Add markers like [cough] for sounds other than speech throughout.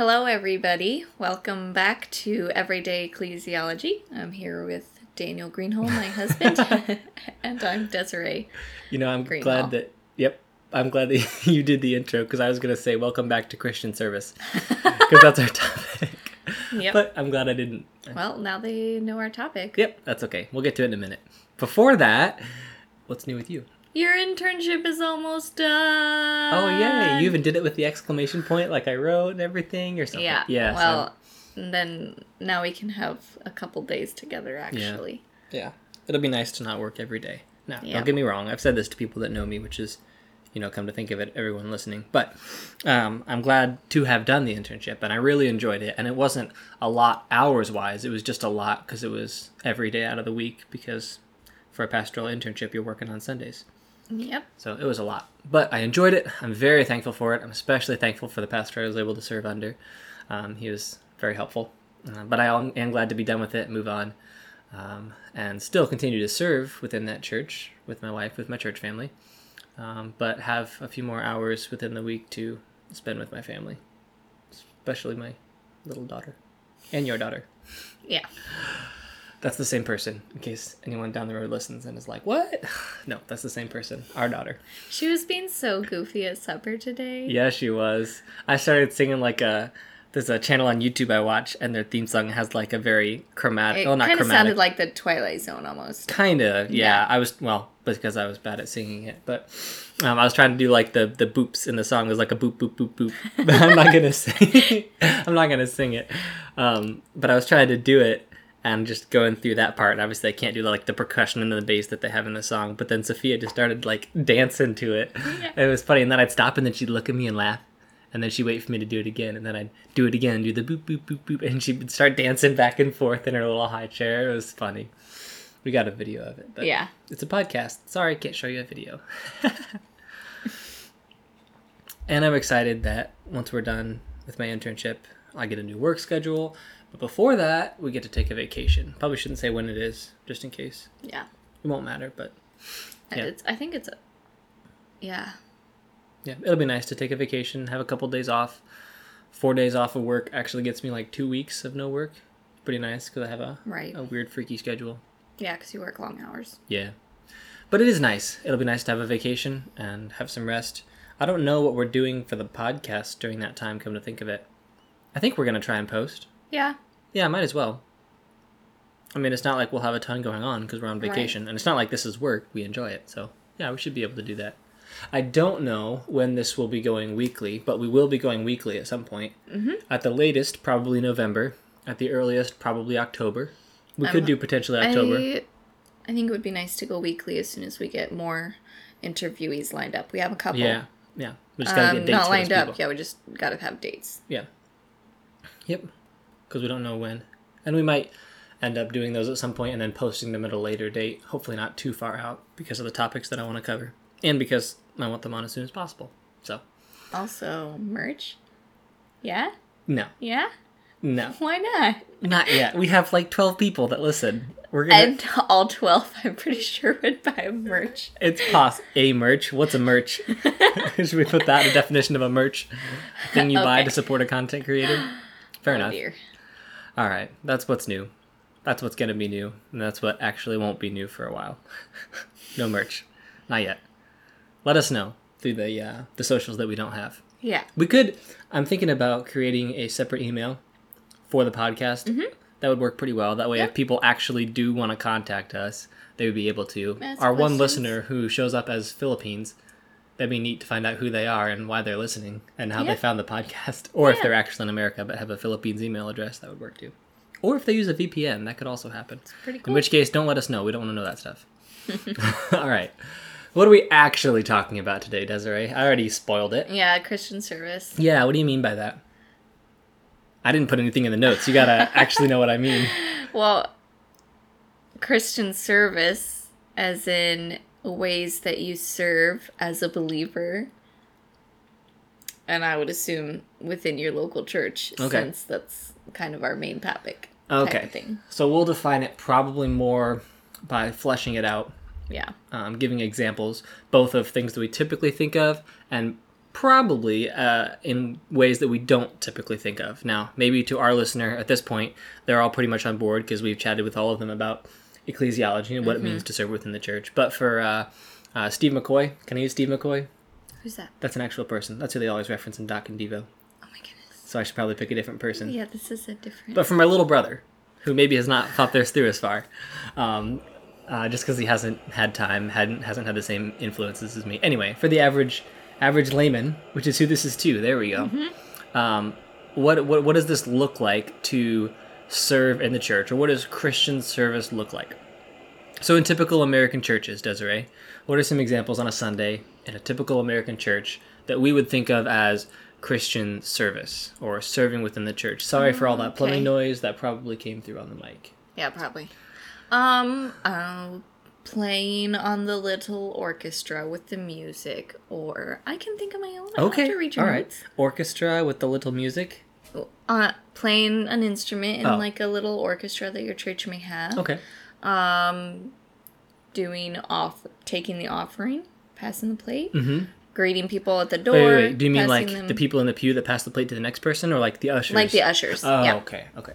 Hello, everybody. Welcome back to Everyday Ecclesiology. I'm here with Daniel Greenholm, my husband, [laughs] and I'm Desiree. You know, I'm Greenwell. glad that. Yep, I'm glad that [laughs] you did the intro because I was gonna say welcome back to Christian service [laughs] because that's our topic. Yep. But I'm glad I didn't. well, now they know our topic. Yep, that's okay. We'll get to it in a minute. Before that, what's new with you? Your internship is almost done. Oh yeah, You even did it with the exclamation point, like I wrote and everything, or something. Yeah. Yeah. Well, and then now we can have a couple days together, actually. yeah. It'll be nice to not work every day. Now, Yeah. don't get me wrong. I've said this to people that know me, which is, you know, come to think of it, everyone listening. But um, I'm glad to have done the internship, and I really enjoyed it. And it wasn't a lot hours wise; it was just a lot because it was every day out of the week. Because for a pastoral internship, you're working on Sundays. Yep. So it was a lot, but I enjoyed it. I'm very thankful for it. I'm especially thankful for the pastor I was able to serve under. Um, he was very helpful. Uh, but I am am glad to be done with it, move on, um, and still continue to serve within that church with my wife, with my church family. Um, but have a few more hours within the week to spend with my family, especially my little daughter and your daughter. Yeah. That's the same person, in case anyone down the road listens and is like, "What?" [sighs] No, that's the same person. Our daughter. She was being so goofy at supper today. Yeah, she was. I started singing like a. There's a channel on YouTube I watch, and their theme song has like a very chromatic. It well, not kind of sounded like the Twilight Zone almost. kind of. Yeah, Yeah. I was well because I was bad at singing it, but um, I was trying to do like the the boops in the song. There's like a boop boop boop boop. But [laughs] I'm not gonna [laughs] sing. I'm not gonna sing it. Um, but I was trying to do it and just going through that part. And obviously, I can't do like the percussion and the bass that they have in the song. But then Sophia just started like dancing to it. It was funny, and then I'd stop, and then she'd look at me and laugh. And then she'd wait for me to do it again, and then I'd do it again and do the boop boop boop boop, and she would start dancing back and forth in her little high chair. It was funny. We got a video of it, but Yeah. it's a podcast. Sorry, I can't show you a video. [laughs] and I'm excited that once we're done with my internship, I get a new work schedule. But before that, we get to take a vacation. Probably shouldn't say when it is, just in case. Yeah. It won't matter, but Yeah. It's, I think it's a. Yeah. yeah, it'll be nice to take a vacation, have a couple days off. Four days off of work actually gets me like two weeks of no work. Pretty nice because I have a, Right. a weird, freaky schedule. Yeah, because you work long hours. Yeah. But it is nice. It'll be nice to have a vacation and have some rest. I don't know what we're doing for the podcast during that time, come to think of it. I think we're going to try and post. Yeah. Yeah, might as well. I mean, it's not like we'll have a ton going on because we're on Right. vacation. And it's not like this is work. We enjoy it. So, yeah, we should be able to do that. I don't know when this will be going weekly, but we will be going weekly at some point. Mm-hmm. At the latest, probably November. At the earliest, probably October. We could Um, do potentially October. I, I think it would be nice to go weekly as soon as we get more interviewees lined up. We have a couple. Yeah, yeah. We just gotta Um, get dates not lined up. people. Yeah, we just gotta have dates. Yeah. Yep. Because we don't know when, and we might end up doing those at some point and then posting them at a later date. Hopefully, not too far out because of the topics that I want to cover, and because I want them on as soon as possible. So, Also, merch. Yeah? no, Yeah? no, [laughs] Why not? not yet. We have like twelve people that listen. We're gonna. And [laughs] all 12, I'm pretty sure, would buy a merch. it's pos a merch. What's a merch? [laughs] Should we put that in the definition of a merch? Thing you buy to support a content creator. Fair Oh, enough. dear. All right, that's what's new. That's what's gonna be new, and that's what actually won't be new for a while. [laughs] no merch, not yet. Let us know through the uh, the socials that we don't have. Yeah. We could. I'm thinking about creating a separate email for the podcast. That would work pretty well. That way, Yeah. if people actually do want to contact us, they would be able to. Ask Our one listener who shows up as Philippines, that'd be neat to find out who they are and why they're listening and how Yeah. they found the podcast. Or if they're actually in America but have a Philippines email address, that would work too. Or if they use a VPN, that could also happen. Pretty In which case, don't let us know. We don't want to know that stuff. [laughs] All right. What are we actually talking about today, Desiree? I already spoiled it. yeah, Christian service. Yeah, what do you mean by that? I didn't put anything in the notes. You gotta [laughs] actually know what I mean. Well, Christian service, as in ways that you serve as a believer. And I would assume within your local church, Okay. since that's kind of our main topic. Okay. of thing. So we'll define it probably more by fleshing it out, Yeah. um, giving examples, both of things that we typically think of and probably uh, in ways that we don't typically think of. Now, maybe to our listener at this point, they're all pretty much on board because we've chatted with all of them about ecclesiology and what it means to serve within the church. But for uh, uh, Steve McCoy, can I use Steve McCoy? Who's that? That's an actual person. That's who they always reference in Doc and Devo. Oh my goodness. So I should probably pick a different person. Yeah, this is a different. But for my little brother, who maybe has not thought this through as far, um, uh, just because he hasn't had time, hadn't hasn't had the same influences as me. Anyway, for the average average layman, which is who this is too. There we go. Um, what what what does this look like to serve in the church, or what does Christian service look like? So in typical American churches, Desiree, what are some examples on a Sunday in a typical American church that we would think of as Christian service or serving within the church? Sorry for all that plumbing okay. noise that probably came through on the mic. Yeah, probably. Um, uh, playing on the little orchestra with the music, or I can think of my own. I don't have to read your all right. notes. Orchestra with the little music. Uh, playing an instrument in Oh. like a little orchestra that your church may have. Okay. Um, doing off, taking the offering, passing the plate, Mm-hmm. greeting people at the door. Wait, wait, wait. Do you mean like them- the people in the pew that pass the plate to the next person, or like the ushers? Like the ushers. Oh, yeah. okay, okay.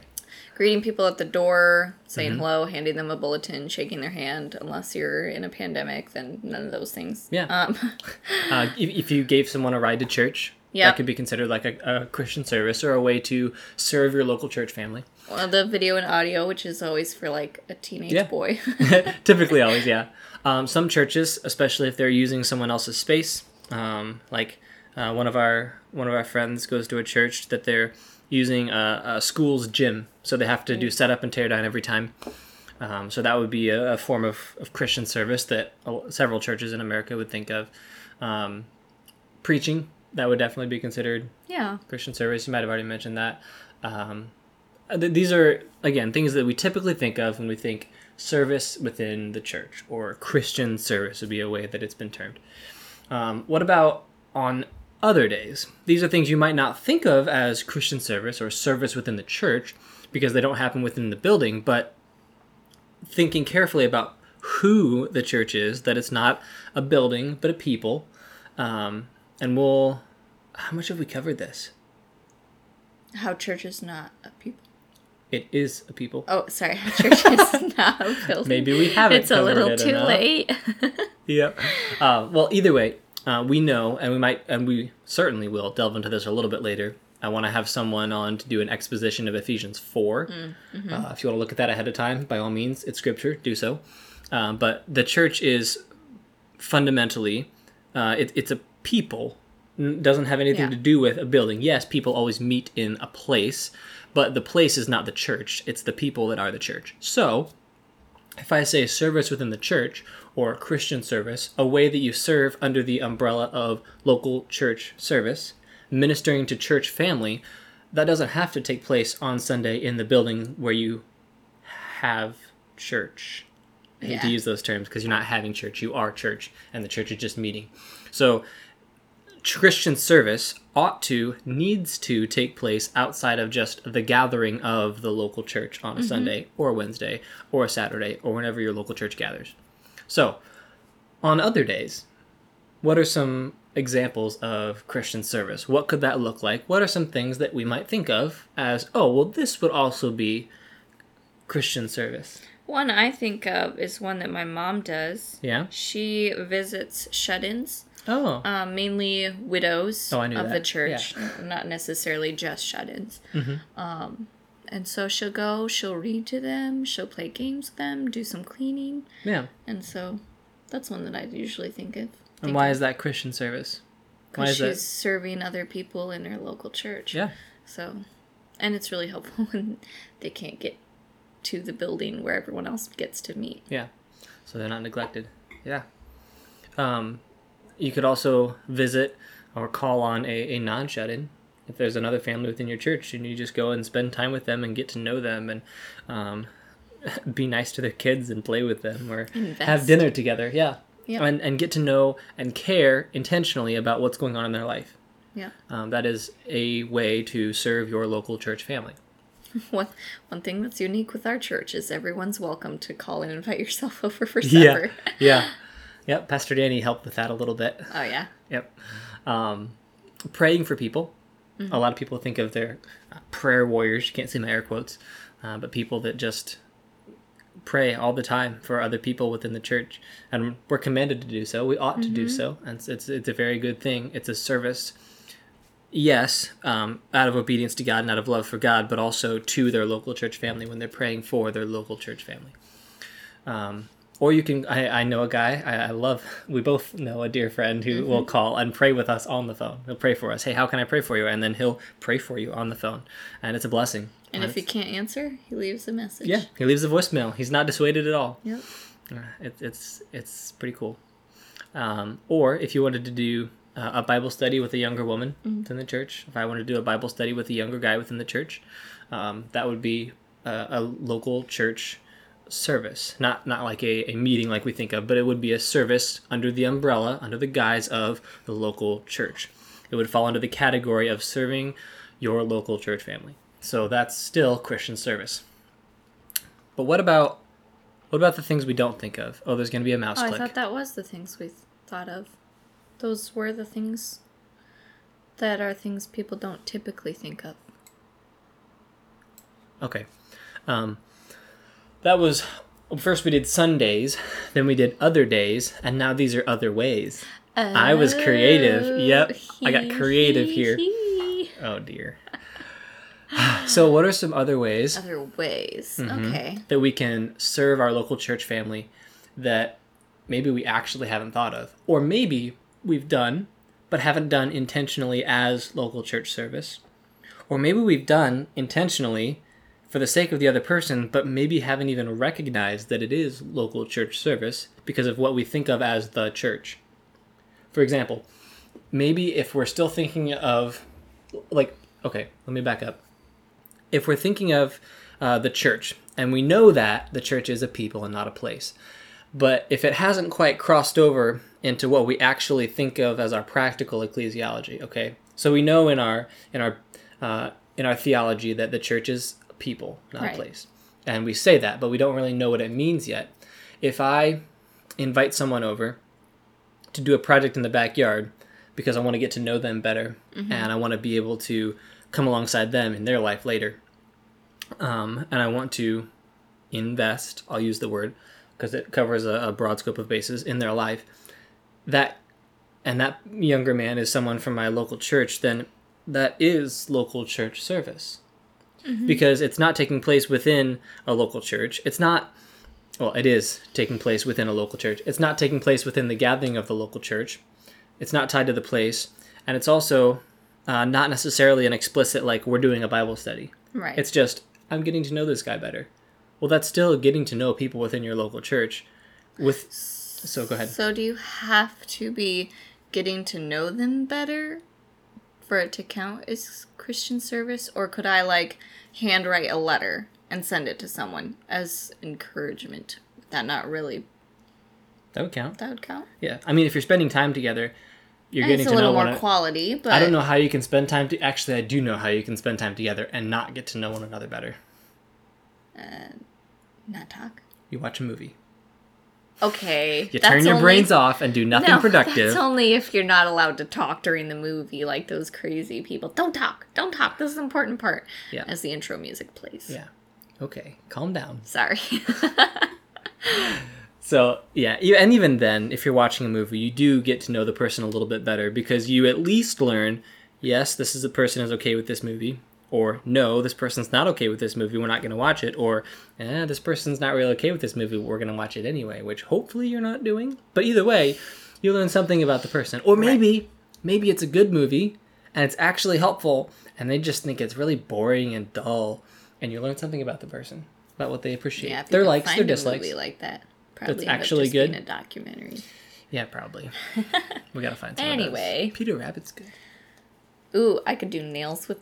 greeting people at the door, saying Mm-hmm. hello, handing them a bulletin, shaking their hand. Unless you're in a pandemic, then none of those things. Yeah. Um, [laughs] Uh, if, if you gave someone a ride to church, Yeah. that could be considered like a, a Christian service or a way to serve your local church family. well, the video and audio, which is always for like a teenage Yeah. boy. [laughs] Typically, always, yeah. Um, some churches, especially if they're using someone else's space, um, like uh, one of our one of our friends goes to a church that they're using a, a school's gym, so they have to do setup and tear down every time. Um, so that would be a, a form of, of Christian service that several churches in America would think of. Um, preaching that would definitely be considered yeah. Christian service. You might have already mentioned that. Um, th- these are again things that we typically think of when we think service within the church or Christian service would be a way that it's been termed. Um, what about on other days? These are things you might not think of as Christian service or service within the church because they don't happen within the building, but thinking carefully about who the church is, that it's not a building but a people. Um, and we'll. How much have we covered this? How church is not a people. It is a people. Oh, sorry. [laughs] Church is [laughs] not a building. Maybe we haven't It's a little it too late. [laughs] Yep. Uh, well, either way, uh, we know, and we might, and we certainly will delve into this a little bit later. I want to have someone on to do an exposition of Ephesians 4. Uh, if you want to look at that ahead of time, by all means, it's scripture, do so. Um, but the church is fundamentally, uh, it, it's a people, doesn't have anything Yeah. to do with a building. Yes, people always meet in a place, but the place is not the church, it's the people that are the church. So, if I say service within the church or Christian service, a way that you serve under the umbrella of local church service, ministering to church family, that doesn't have to take place on Sunday in the building where you have church. I hate to use those terms because you're not having church, you are church, and the church is just meeting. So, Christian service ought to, needs to take place outside of just the gathering of the local church on a mm-hmm. Sunday or a Wednesday or a Saturday or whenever your local church gathers. So, on other days, what are some examples of Christian service? What could that look like? What are some things that we might think of as, oh, well, this would also be Christian service? One I think of is one that my mom does. Yeah? She visits shut-ins, Oh. um, mainly widows Oh, of the that. church, not necessarily just shut-ins. Mhm. Um, and so she'll go, she'll read to them, she'll play games with them, do some cleaning, yeah. and so that's one that I usually think of. And why is that Christian service? Why Because is that? she's serving other people in her local church. Yeah. So, and it's really helpful [laughs] when they can't get to the building where everyone else gets to meet. Yeah. So they're not neglected. Yeah. Um, you could also visit or call on a, a non shut in. If there's another family within your church and you just go and spend time with them and get to know them and um, [laughs] be nice to their kids and play with them or have dinner together. Yeah. Yeah. And, and get to know and care intentionally about what's going on in their life. Yeah. Um, that is a way to serve your local church family. [laughs] One one thing that's unique with our church is everyone's welcome to call and invite yourself [laughs] over for supper. Yeah. yeah, [laughs] Yep. Pastor Danny helped with that a little bit. Oh yeah. Yep. Um, praying for people. A lot of people think of their uh, prayer warriors. You can't see my air quotes, uh, but people that just pray all the time for other people within the church, and we're commanded to do so. We ought to do so, and it's, it's it's a very good thing. It's a service. Yes, um, out of obedience to God and out of love for God, but also to their local church family when they're praying for their local church family. Um, or you can, I, I know a guy, I, I love, we both know a dear friend who will call and pray with us on the phone. He'll pray for us. Hey, how can I pray for you? And then he'll pray for you on the phone. And it's a blessing. And if he can't answer, he leaves a message. Yeah, he leaves a voicemail. He's not dissuaded at all. Yep. Uh, It, it's it's pretty cool. Um, or if you wanted to do uh, a Bible study with a younger woman within the church, if I wanted to do a Bible study with a younger guy within the church, um, that would be a, a local church service, not not like a, a meeting like we think of, but it would be a service under the umbrella, under the guise of the local church. It would fall under the category of serving your local church family. So that's still Christian service. But what about what about the things we don't think of? Oh, there's going to be a mouse Oh, I thought that was the things we thought of. Those were the things that are things people don't typically think of. Okay. Um, that was first we did Sundays, then we did other days, and now these are other ways. I was creative. Yep, I got creative here. Oh dear. so, what are some other ways Other ways. Mm-hmm. Okay. that we can serve our local church family that maybe we actually haven't thought of, or maybe we've done but haven't done intentionally as local church service, or maybe we've done intentionally for the sake of the other person, but maybe haven't even recognized that it is local church service because of what we think of as the church. For example, maybe if we're still thinking of, like, okay, let me back up. If we're thinking of uh, the church, and we know that the church is a people and not a place, but if it hasn't quite crossed over into what we actually think of as our practical ecclesiology, okay, so we know in our in our uh, in our theology that the church is a people, not Right. a place, and we say that, but we don't really know what it means yet. If I invite someone over to do a project in the backyard because I want to get to know them better and I want to be able to come alongside them in their life later. Um, and I want to invest, I'll use the word because it covers a, a broad scope of bases in their life. That and that younger man is someone from my local church, then that is local church service. Because it's not taking place within a local church. It's not well, it is taking place within a local church. It's not taking place within the gathering of the local church. It's not tied to the place, and it's also uh, not necessarily an explicit like we're doing a Bible study. Right. It's just I'm getting to know this guy better. Well, that's still getting to know people within your local church. With so go ahead. So do you have to be getting to know them better for it to count as Christian service? Or could I like handwrite a letter and send it to someone as encouragement? Would That not really That would count. that would count. Yeah, I mean, if you're spending time together, you're And getting it's a to know little one. more quality, but I don't know how you can spend time to. Actually, I do know how you can spend time together and not get to know one another better. Uh, not talk. You watch a movie. Okay. You turn your only- brains off and do [laughs] nothing no, productive. That's only if you're not allowed to talk during the movie, like those crazy people. Don't talk. Don't talk. This is the important part. Yeah. As the intro music plays. Yeah. Okay, calm down. Sorry. [laughs] So yeah, you, and even then, if you're watching a movie, you do get to know the person a little bit better because you at least learn, yes, this is a person who's okay with this movie, or no, this person's not okay with this movie. We're not going to watch it, or eh, this person's not really okay with this movie. We're going to watch it anyway, which hopefully you're not doing. But either way, you learn something about the person, or maybe maybe it's a good movie and it's actually helpful, and they just think it's really boring and dull, and you learn something about the person, about what they appreciate, yeah, their likes, their find a dislikes. movie like that. Probably up actually good. a documentary. Yeah, probably. [laughs] we gotta find some. Anyway. Peter Rabbit's good. Ooh, I could do nails with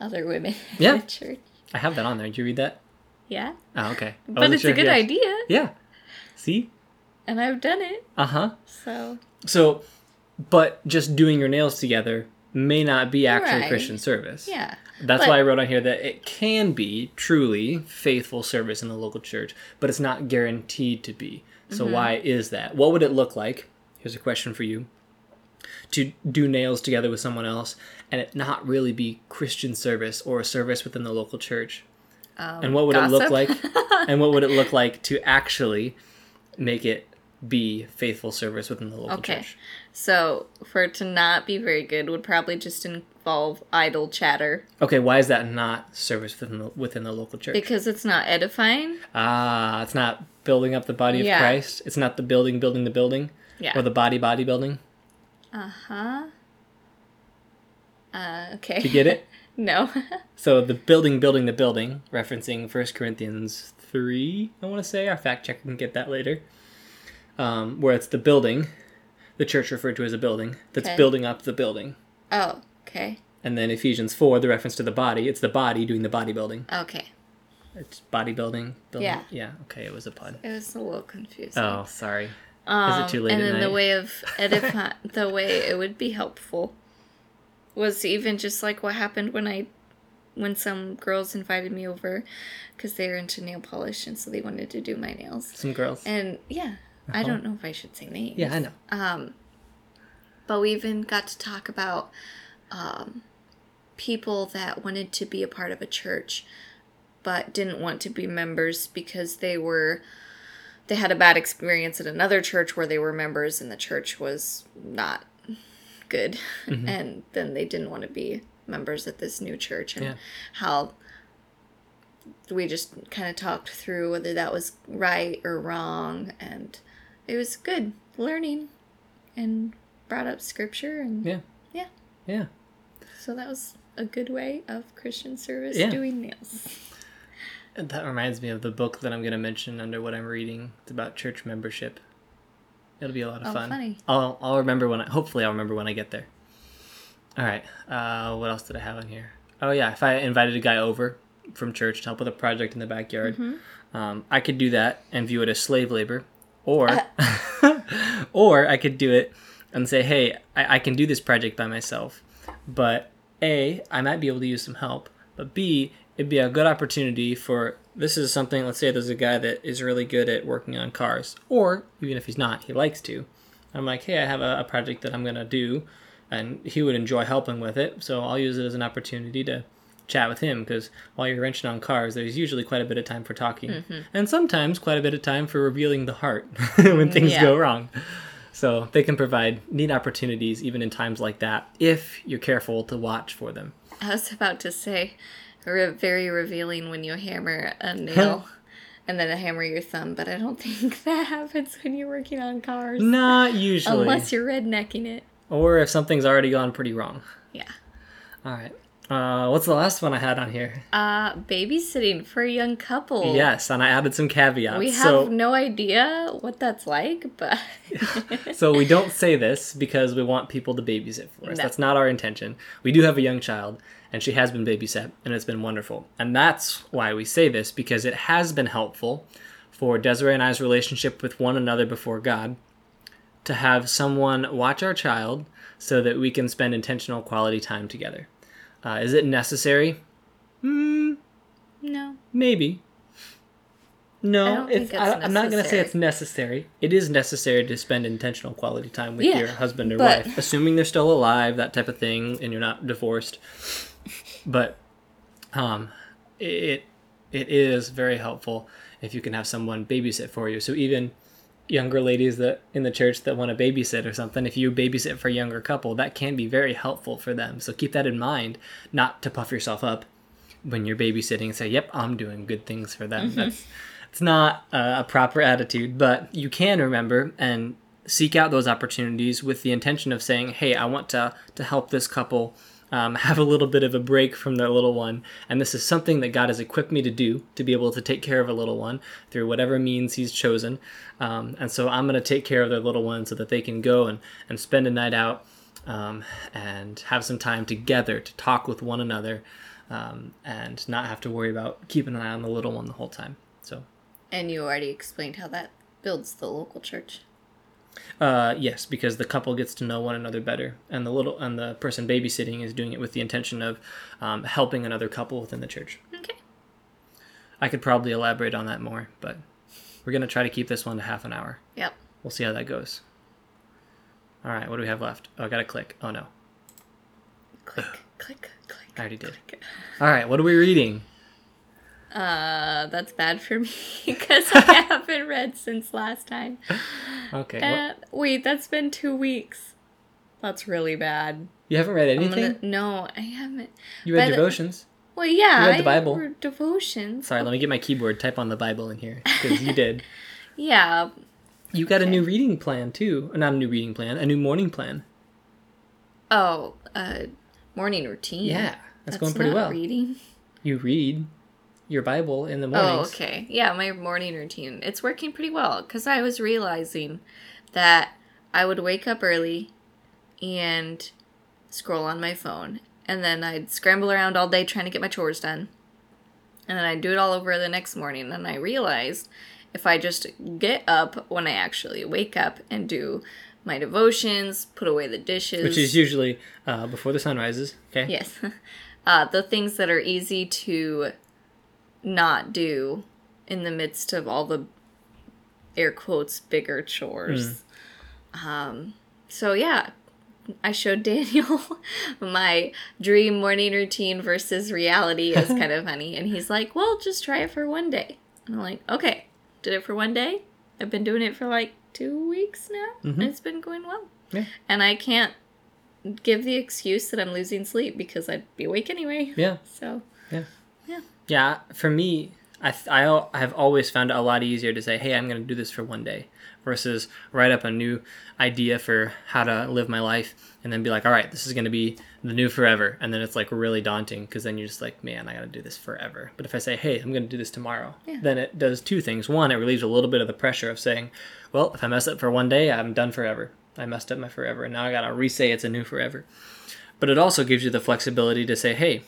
other women [laughs] Yeah. in the church. I have that on there. Did you read that? Yeah. Oh, okay. I But it's sure a good you- idea. Yeah. See? And I've done it. Uh huh. So So, but just doing your nails together may not be actually Right. Christian service. yeah. That's But- why I wrote on here that it can be truly faithful service in the local church, but it's not guaranteed to be. So Mm-hmm. why is that? What would it look like? Here's a question for you. To do nails together with someone else and it not really be Christian service or a service within the local church. Um, And what would it look like? [laughs] and what would it look like to actually make it be faithful service within the local church. Okay. church? So, for it to not be very good would probably just involve idle chatter Okay, why is that not service within the, within the local church? because it's not edifying. ah, it's not building up the body of Yeah. Christ. It's not the building building the building Yeah. or the body body building. Uh huh. Uh, okay. You get it? [laughs] no. [laughs] So the building building the building, referencing 1 Corinthians 3, I want to say. Our fact checker can get that later. Um, where it's the building, the church referred to as a building, that's Okay. building up the building. oh, okay. And then Ephesians 4, the reference to the body, it's the body doing the bodybuilding. Okay. It's bodybuilding. Building. Yeah. Yeah, okay, it was a pun. It was a little confusing. Oh, sorry. Um, it too late And then the way of [laughs] edify, the way it would be helpful, was even just like what happened when I, when some girls invited me over, because they were into nail polish and so they wanted to do my nails. Some girls. And yeah, I Uh-huh. don't know if I should say names. yeah, I know. Um, but we even got to talk about um, people that wanted to be a part of a church, but didn't want to be members because they were they had a bad experience at another church where they were members and the church was not good, Mm-hmm. and then they didn't want to be members at this new church and Yeah. how we just kind of talked through whether that was right or wrong and it was good learning and brought up scripture and Yeah. yeah Yeah. so that was a good way of christian service Yeah. doing nails that reminds me of the book that I'm going to mention under what I'm reading. It's about church membership. It'll be a lot of Oh, fun. funny. I'll I'll remember when I hopefully I'll remember when I get there. All right. Uh, what else did I have on here? Oh yeah, if I invited a guy over from church to help with a project in the backyard, Mm-hmm. um, I could do that and view it as slave labor, or [laughs] or I could do it and say, hey, I, I can do this project by myself, but a I might be able to use some help, but b it'd be a good opportunity for this is something. Let's say there's a guy that is really good at working on cars, or even if he's not, he likes to. I'm like, hey, I have a, a project that I'm gonna do, and he would enjoy helping with it. So I'll use it as an opportunity to chat with him because while you're wrenching on cars, there's usually quite a bit of time for talking, Mm-hmm. and sometimes quite a bit of time for revealing the heart [laughs] when things Yeah. go wrong. So they can provide neat opportunities even in times like that if you're careful to watch for them. i was about to say re- very revealing when you hammer a nail and then hammer your thumb but i don't [laughs] think that happens when you're working on cars Not usually, unless you're rednecking it or if something's already gone pretty wrong. yeah All right. Uh, what's the last one I had on here? uh babysitting for a young couple Yes, and I added some caveats. We have so, no idea what that's like, but [laughs] so we don't say this because we want people to babysit for us. No. That's not our intention. We do have a young child, and she has been babysat, and it's been wonderful. And that's why we say this because it has been helpful for Desiree and I's relationship with one another before God to have someone watch our child so that we can spend intentional quality time together. Uh, is it necessary? no. Maybe. No, I don't it's, think I, it's I'm not going to say it's necessary. It is necessary to spend intentional quality time with Yeah, your husband or wife, assuming they're still alive, that type of thing, and you're not divorced. But um, it it is very helpful if you can have someone babysit for you. So even younger ladies that in the church that want to babysit or something, if you babysit for a younger couple, that can be very helpful for them. So keep that in mind, not to puff yourself up when you're babysitting and say, "Yep, I'm doing good things for them." That's it's not a proper attitude, but you can remember and seek out those opportunities with the intention of saying, "Hey, I want to to help this couple um, [laughs] have a little bit of a break from their little one, and this is something that God has equipped me to do to be able to take care of a little one through whatever means He's chosen, um, and so I'm going to take care of their little one so that they can go and and spend a night out." Um, and have some time together to talk with one another um, and not have to worry about keeping an eye on the little one the whole time. So, And you already explained how that builds the local church. Uh, yes, because the couple gets to know one another better, and the little and the person babysitting is doing it with the intention of um, helping another couple within the church. Okay. I could probably elaborate on that more, but we're gonna try to keep this one to half an hour. Yep. We'll see how that goes. All right, what do we have left? Oh, I gotta click. Oh no, Click, click, click. I already did. click. All right, what are we reading? Uh, that's bad for me [laughs] because I [laughs] haven't read since last time. Okay, well, Uh, wait, that's been two weeks. That's really bad. you haven't read anything. gonna, no, I haven't. You read devotions. Well, yeah, You read the I Bible. read devotions. Sorry, let me get my keyboard. Type on the Bible in here because you did. [laughs] Yeah, You got a new reading plan too. Not a new reading plan, a new morning plan. Oh, uh, morning routine. Yeah, that's, going pretty well. Reading. You read your Bible in the morning. Oh, okay. Yeah, my morning routine. It's working pretty well because I was realizing that I would wake up early and scroll on my phone, and then I'd scramble around all day trying to get my chores done, and then I'd do it all over the next morning. And I realized if I just get up when I actually wake up and do my devotions, put away the dishes, Which is usually uh, before the sun rises. Okay. Yes. [laughs] Uh, the things that are easy to not do in the midst of all the air quotes bigger chores. Um, so yeah, I showed Daniel [laughs] my dream morning routine versus reality is [laughs] kind of funny, and he's like, "Well, just try it for one day." And I'm like, "Okay." Did it for one day. I've been doing it for like two weeks now, and it's been going well. Yeah. And I can't give the excuse that I'm losing sleep because I'd be awake anyway. Yeah. [laughs] So Yeah, for me, I, th- I, I have always found it a lot easier to say, hey, I'm going to do this for one day versus write up a new idea for how to live my life and then be like, all right, this is going to be the new forever. And then it's like really daunting because then you're just like, man, I got to do this forever. But if I say, hey, I'm going to do this tomorrow, Yeah. then it does two things. One, it relieves a little bit of the pressure of saying, well, if I mess up for one day, I'm done forever. I messed up my forever. And now I got to re say it's a new forever. But it also gives you the flexibility to say, hey,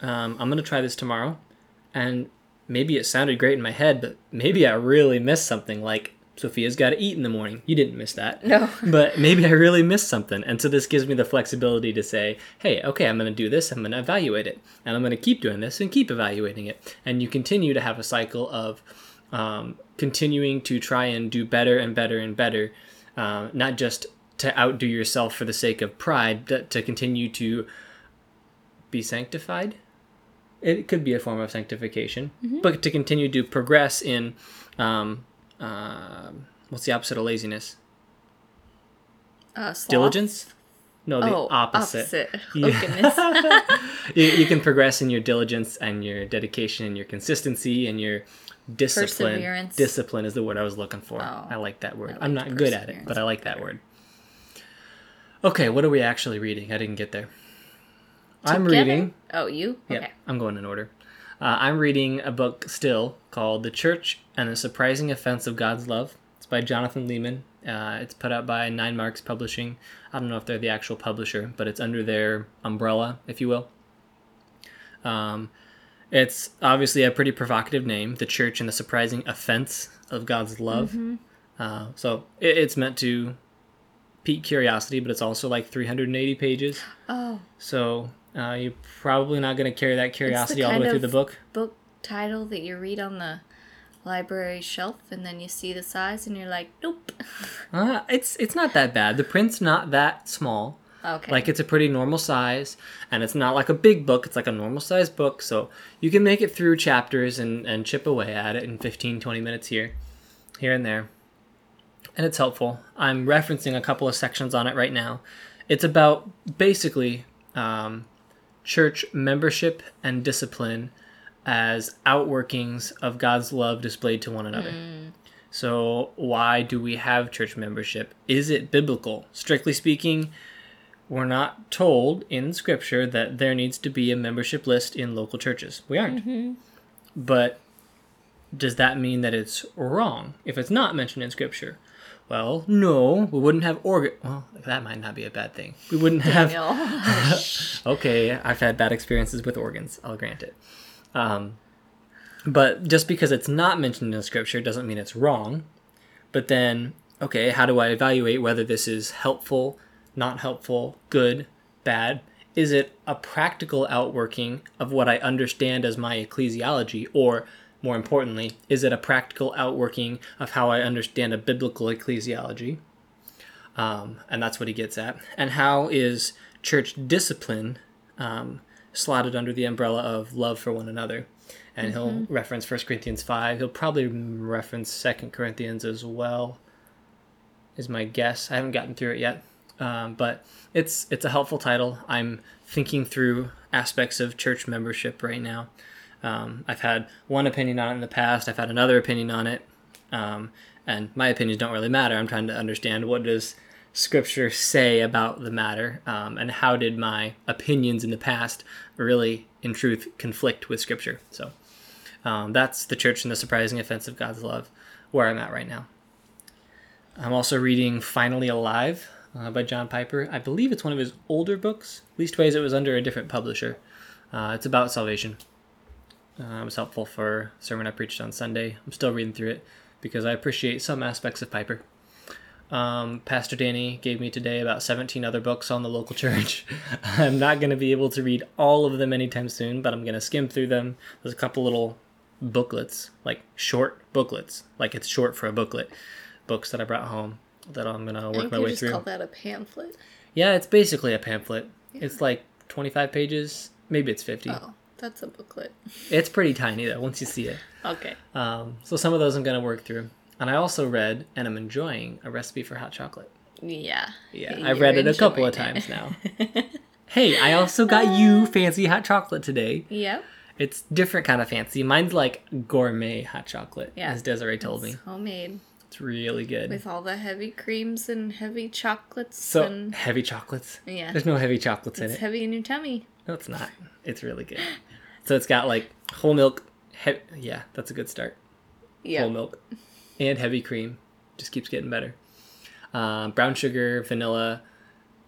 um, I'm going to try this tomorrow and maybe it sounded great in my head, but maybe I really missed something like Sophia's got to eat in the morning. You didn't miss that. No. [laughs] but maybe I really missed something. And so this gives me the flexibility to say, hey, okay, I'm going to do this, I'm going to evaluate it, and I'm going to keep doing this and keep evaluating it. And you continue to have a cycle of um, continuing to try and do better and better and better, uh, not just to outdo yourself for the sake of pride, but to continue to be sanctified it could be a form of sanctification, but to continue to progress in, um, um what's the opposite of laziness? uh? Diligence? No, the Oh, opposite. opposite. Yeah. [laughs] Oh goodness. [laughs] You, you can progress in your diligence and your dedication and your consistency and your discipline. Perseverance. Discipline is the word I was looking for. Oh, I like that word. I'm not good at it, but I like that word. Okay, what are we actually reading? I didn't get there. I'm reading. Oh, you? Yep, I'm going in order. Uh, I'm reading a book still called The Church and the Surprising Offense of God's Love. It's by Jonathan Leeman. Uh, it's put out by Nine Marks Publishing. I don't know if they're the actual publisher, but it's under their umbrella, if you will. Um, it's obviously a pretty provocative name, The Church and the Surprising Offense of God's Love. Uh, so it, it's meant to pique curiosity, but it's also like 380 pages. Oh, So uh, you're probably not going to carry that curiosity all the way through the book. book title that you read on the library shelf, and then you see the size, and you're like, nope. [laughs] Uh, it's it's not that bad. The print's not that small. Okay. Like it's a pretty normal size, and it's not like a big book. It's like a normal size book, so you can make it through chapters and, and chip away at it in 15, 20 minutes here, here and there. And it's helpful. I'm referencing a couple of sections on it right now. It's about basically um, church membership and discipline as outworkings of God's love displayed to one another. So, why do we have church membership? Is it biblical? Strictly speaking, we're not told in Scripture that there needs to be a membership list in local churches. We aren't. But does that mean that it's wrong if it's not mentioned in Scripture? Well, no, we wouldn't have organ. Well, that might not be a bad thing. We wouldn't have [laughs] okay, I've had bad experiences with organs. I'll grant it. Um, but just because it's not mentioned in scripture doesn't mean it's wrong. But then, okay, how do I evaluate whether this is helpful, not helpful, good, bad? Is it a practical outworking of what I understand as my ecclesiology, or more importantly, is it a practical outworking of how I understand a biblical ecclesiology? um, and that's what he gets at. And how is church discipline um, slotted under the umbrella of love for one another? And he'll reference 1 Corinthians 5. He'll probably reference 2 Corinthians as well, is my guess. I haven't gotten through it yet. Um, but it's it's a helpful title. I'm thinking through aspects of church membership right now. Um, I've had one opinion on it in the past. I've had another opinion on it, um, and my opinions don't really matter. I'm trying to understand what does Scripture say about the matter, um, and how did my opinions in the past really, in truth, conflict with Scripture. So um, that's the church and the surprising offense of God's love, where I'm at right now. I'm also reading Finally Alive uh, by John Piper. I believe it's one of his older books. Leastways, it was under a different publisher. Uh, it's about salvation. Uh, it was helpful for a sermon I preached on Sunday. I'm still reading through it because I appreciate some aspects of Piper. Um, Pastor Danny gave me today about 17 other books on the local [laughs] church. I'm not going to be able to read all of them anytime soon, but I'm going to skim through them. There's a couple little booklets, like short booklets, like it's short for a booklet, books that I brought home that I'm going to work my you way just through. call that a pamphlet. Yeah, it's basically a pamphlet. It's like 25 pages. Maybe it's 50. Oh, that's a booklet. It's pretty tiny though once you see it. Okay. Um, so some of those I'm going to work through. And I also read and I'm enjoying a recipe for hot chocolate. Yeah. Yeah, I've read it a couple of times now. [laughs] hey, I also got you fancy hot chocolate today. Yep. It's different kind of fancy. Mine's like gourmet hot chocolate, Yeah. as Desiree told me. Homemade It's really good. with all the heavy creams and heavy chocolates so and heavy chocolates. yeah. There's no heavy chocolates in it. It's it. heavy in your tummy. No, it's not. It's really good. [laughs] So it's got like whole milk. He- yeah, that's a good start. Yeah. Whole milk and heavy cream. Just keeps getting better. Um, brown sugar, vanilla.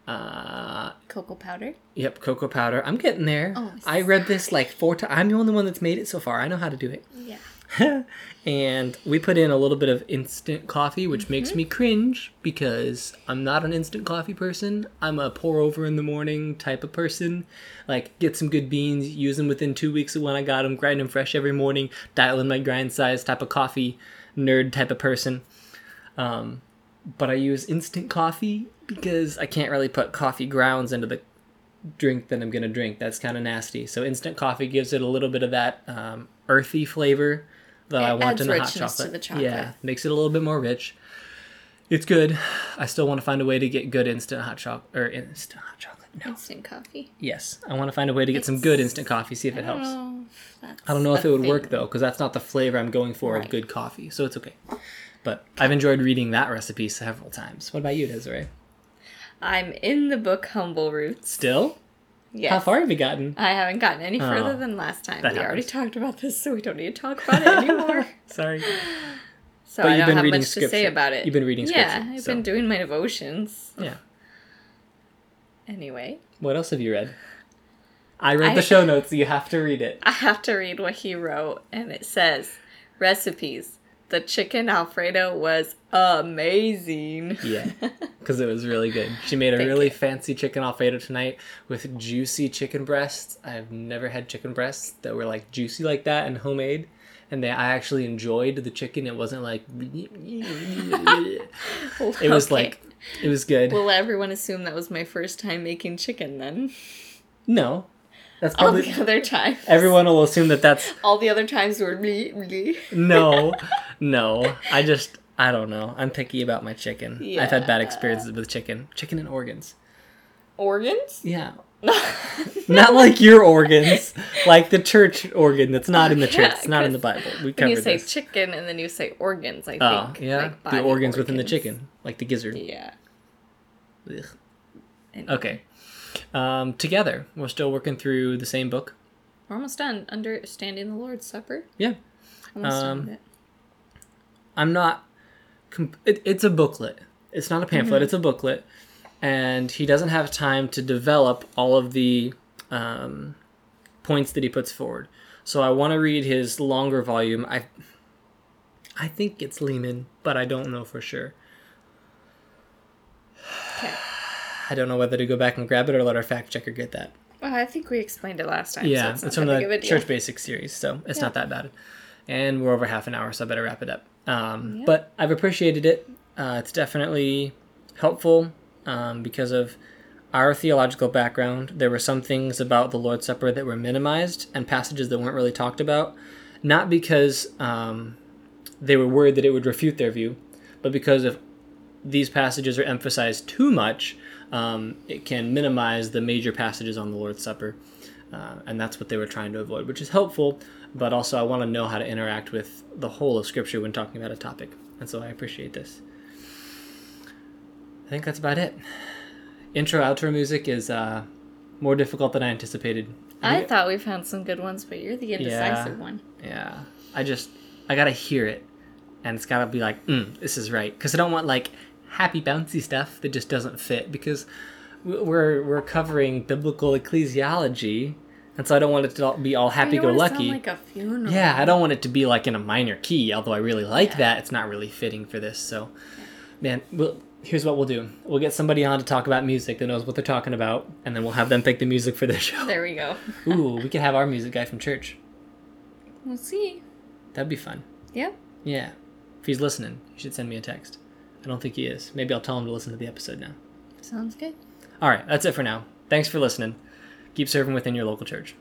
Uh, Cocoa powder. yep, cocoa powder. I'm getting there. Oh, I read this like four times. I'm the only one that's made it so far. I know how to do it. Yeah. [laughs] and we put in a little bit of instant coffee, which Mm-hmm. makes me cringe because I'm not an instant coffee person. I'm a pour over in the morning type of person. Like, get some good beans, use them within two weeks of when I got them, grind them fresh every morning, dial in my grind size type of coffee nerd type of person. Um, but I use instant coffee because I can't really put coffee grounds into the drink that I'm gonna drink. That's kind of nasty. So instant coffee gives it a little bit of that um, earthy flavor that I want in the hot chocolate. the chocolate. Yeah, makes it a little bit more rich. It's good. I still want to find a way to get good instant hot chocolate or instant hot chocolate. No. Instant coffee. Yes, I want to find a way to get some good instant coffee. See if it I helps. I don't know if it would thing. work though, because that's not the flavor I'm going for of good coffee. So it's okay. But I've enjoyed reading that recipe several times. What about you, Desiree? I'm in the book Humble Roots. Still? Yes. How far have you gotten? I haven't gotten any further Oh, than last time. we already talked about this, so we don't need to talk about it anymore. [laughs] Sorry. So But I don't have much to say about it. You've been reading Yeah, I've so- been doing my devotions. Yeah. Anyway, What else have you read? I read I- the show notes. You have to read it. I have to read what he wrote, and it says recipes. The chicken Alfredo was amazing. Yeah, [laughs] because it was really good. She made a Thank really you. fancy chicken alfredo tonight with juicy chicken breasts. I've never had chicken breasts that were like juicy like that and homemade. And they, I actually enjoyed the chicken. It wasn't like [laughs] it was Okay. like it was good. Will everyone assume that was my first time making chicken then? no, that's All probably the other times. everyone will assume that that's [laughs] All the other times were me, me. no, [laughs] no. I just I don't know. I'm picky about my chicken. Yeah. I've had bad experiences with chicken, chicken and organs. Organs? Yeah, [laughs] not like your organs, like the church organ that's not in the church. Yeah, It's not in the Bible. We When covered you say this. chicken and then you say organs, I oh think. yeah, like the body organs, within the chicken, like the gizzard. Yeah. Ugh. Okay. Um, together, we're still working through the same book. We're almost done. Understanding the Lord's Supper. Yeah. Almost done Um, with it. I'm not. Comp- it, it's a booklet. It's not a pamphlet. It's a booklet, and he doesn't have time to develop all of the um, points that he puts forward. So I want to read his longer volume. I I think it's Leeman, but I don't know for sure. Okay. I don't know whether to go back and grab it or let our fact checker get that. Well, I think we explained it last time. Yeah, so it's, it's, from not that big of the. Church Basics series, so it's Yeah. not that bad. And we're over half an hour, so I better wrap it up. Um, Yeah. But I've appreciated it. Uh, it's definitely helpful um, because of our theological background. There were some things about the Lord's Supper that were minimized and passages that weren't really talked about, not because um, they were worried that it would refute their view, but because if these passages are emphasized too much, um, it can minimize the major passages on the Lord's Supper. Uh, and that's what they were trying to avoid, which is helpful, but also I want to know how to interact with the whole of Scripture when talking about a topic. And so I appreciate this. I think that's about it. Intro outro music is uh, more difficult than I anticipated. I thought we found some good ones, but you're the indecisive Yeah. one. Yeah, I just I gotta hear it, and it's gotta be like, mm, this is right, because I don't want like happy bouncy stuff that just doesn't fit. Because we're we're covering biblical ecclesiology, and so I don't want it to be all happy go lucky. like a funeral. yeah, I don't want it to be like in a minor key. Although I really like that, it's not really fitting for this. So, man, well, here's what we'll do: we'll get somebody on to talk about music that knows what they're talking about, and then we'll have them pick the music for their [laughs] show. There we go. Ooh, we [laughs] could have our music guy from church. We'll see. That'd be fun. Yeah. Yeah. If he's listening, he should send me a text. I don't think he is. Maybe I'll tell him to listen to the episode now. Sounds good. All right, that's it for now. Thanks for listening. Keep serving within your local church.